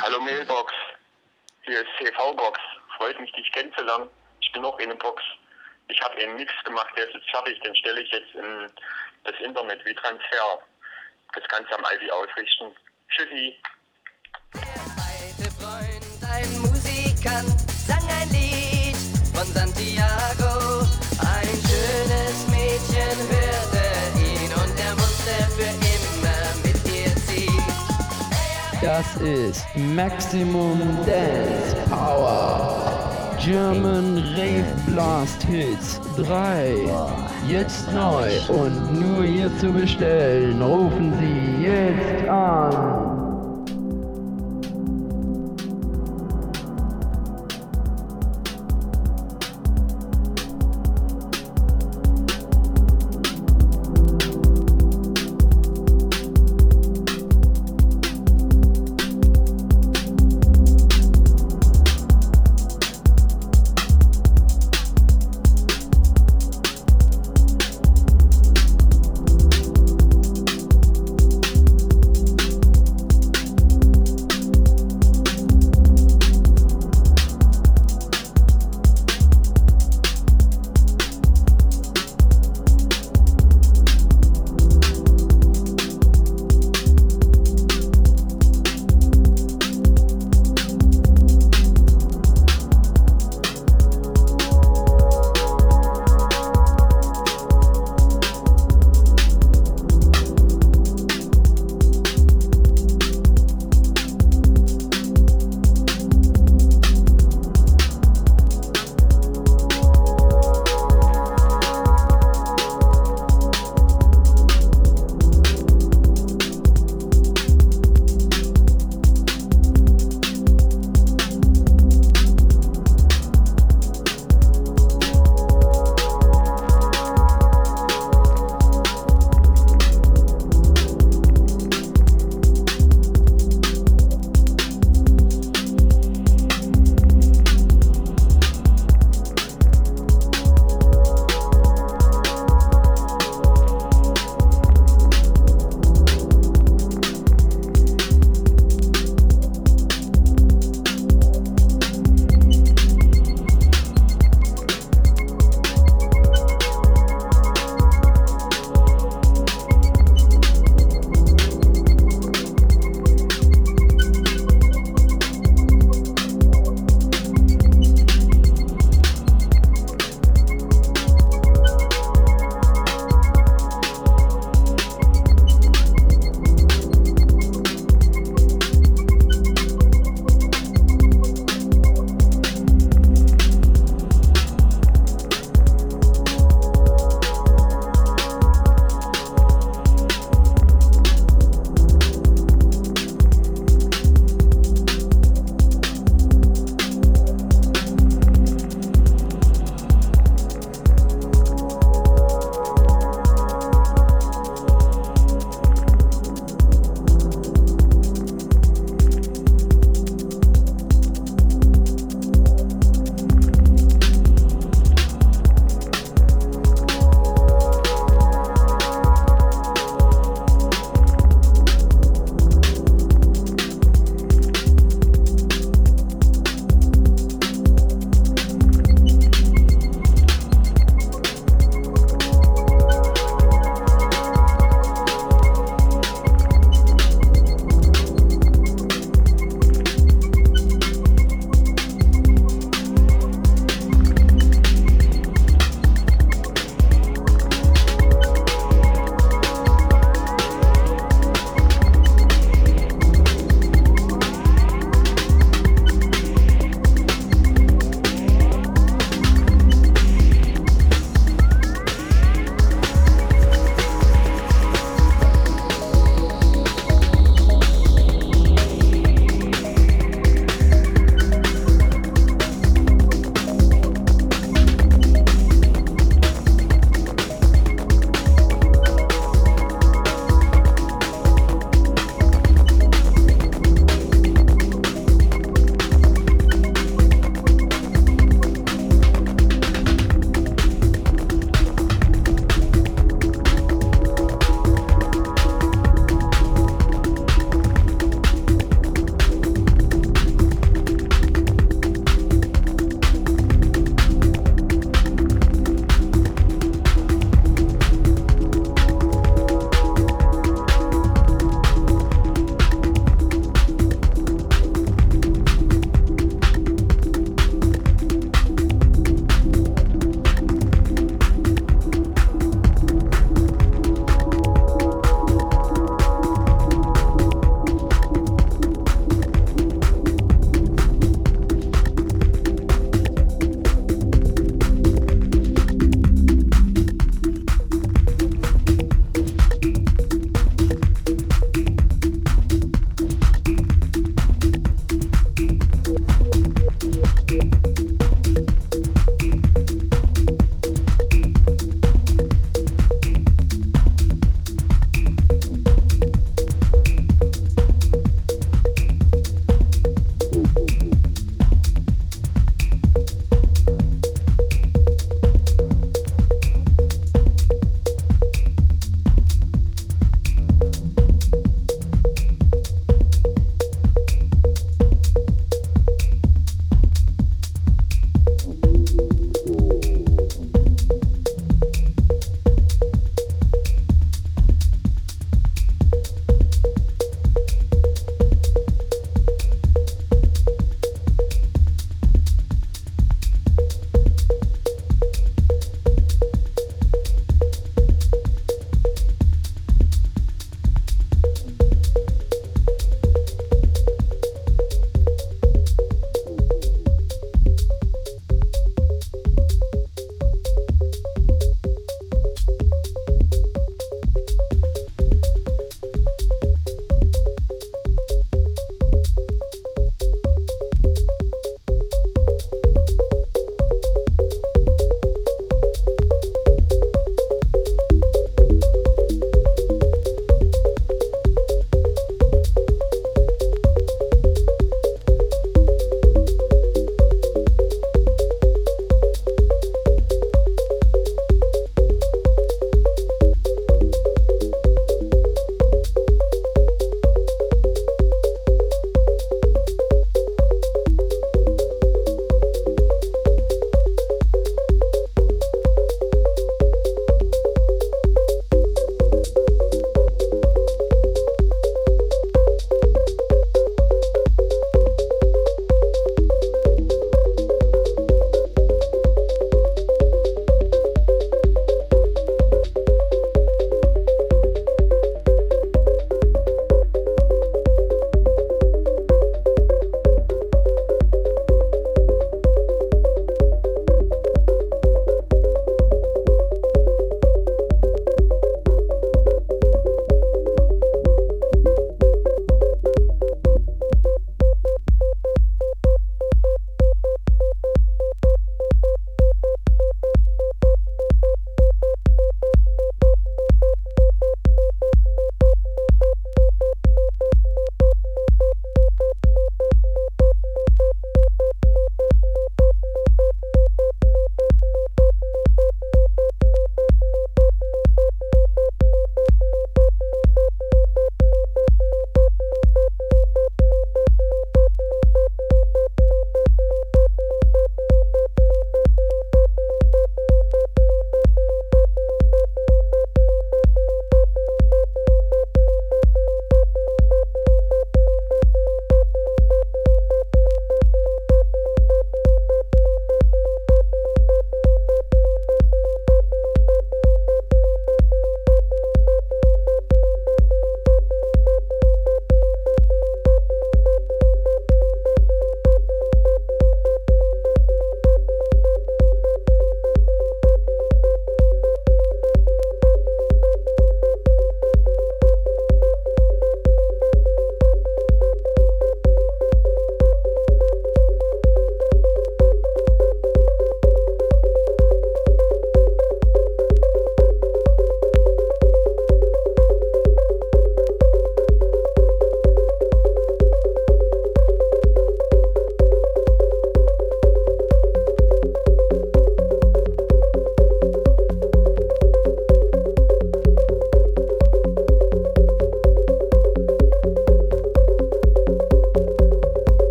Hallo Mailbox, hier ist TV-Box. Freut mich, dich kennenzulernen. Ich bin auch in der Box. Ich habe einen Mix gemacht, der ist jetzt fertig, den stelle ich jetzt in das Internet wie Transfer. Das du am Aldi ausrichten. Tschüssi. alte Freund, ein Musikant, Das ist Maximum Dance Power. German Rave Blast Hits 3. Jetzt neu und nur hier zu bestellen. Rufen Sie jetzt an.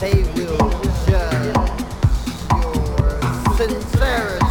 they will judge your sincerity.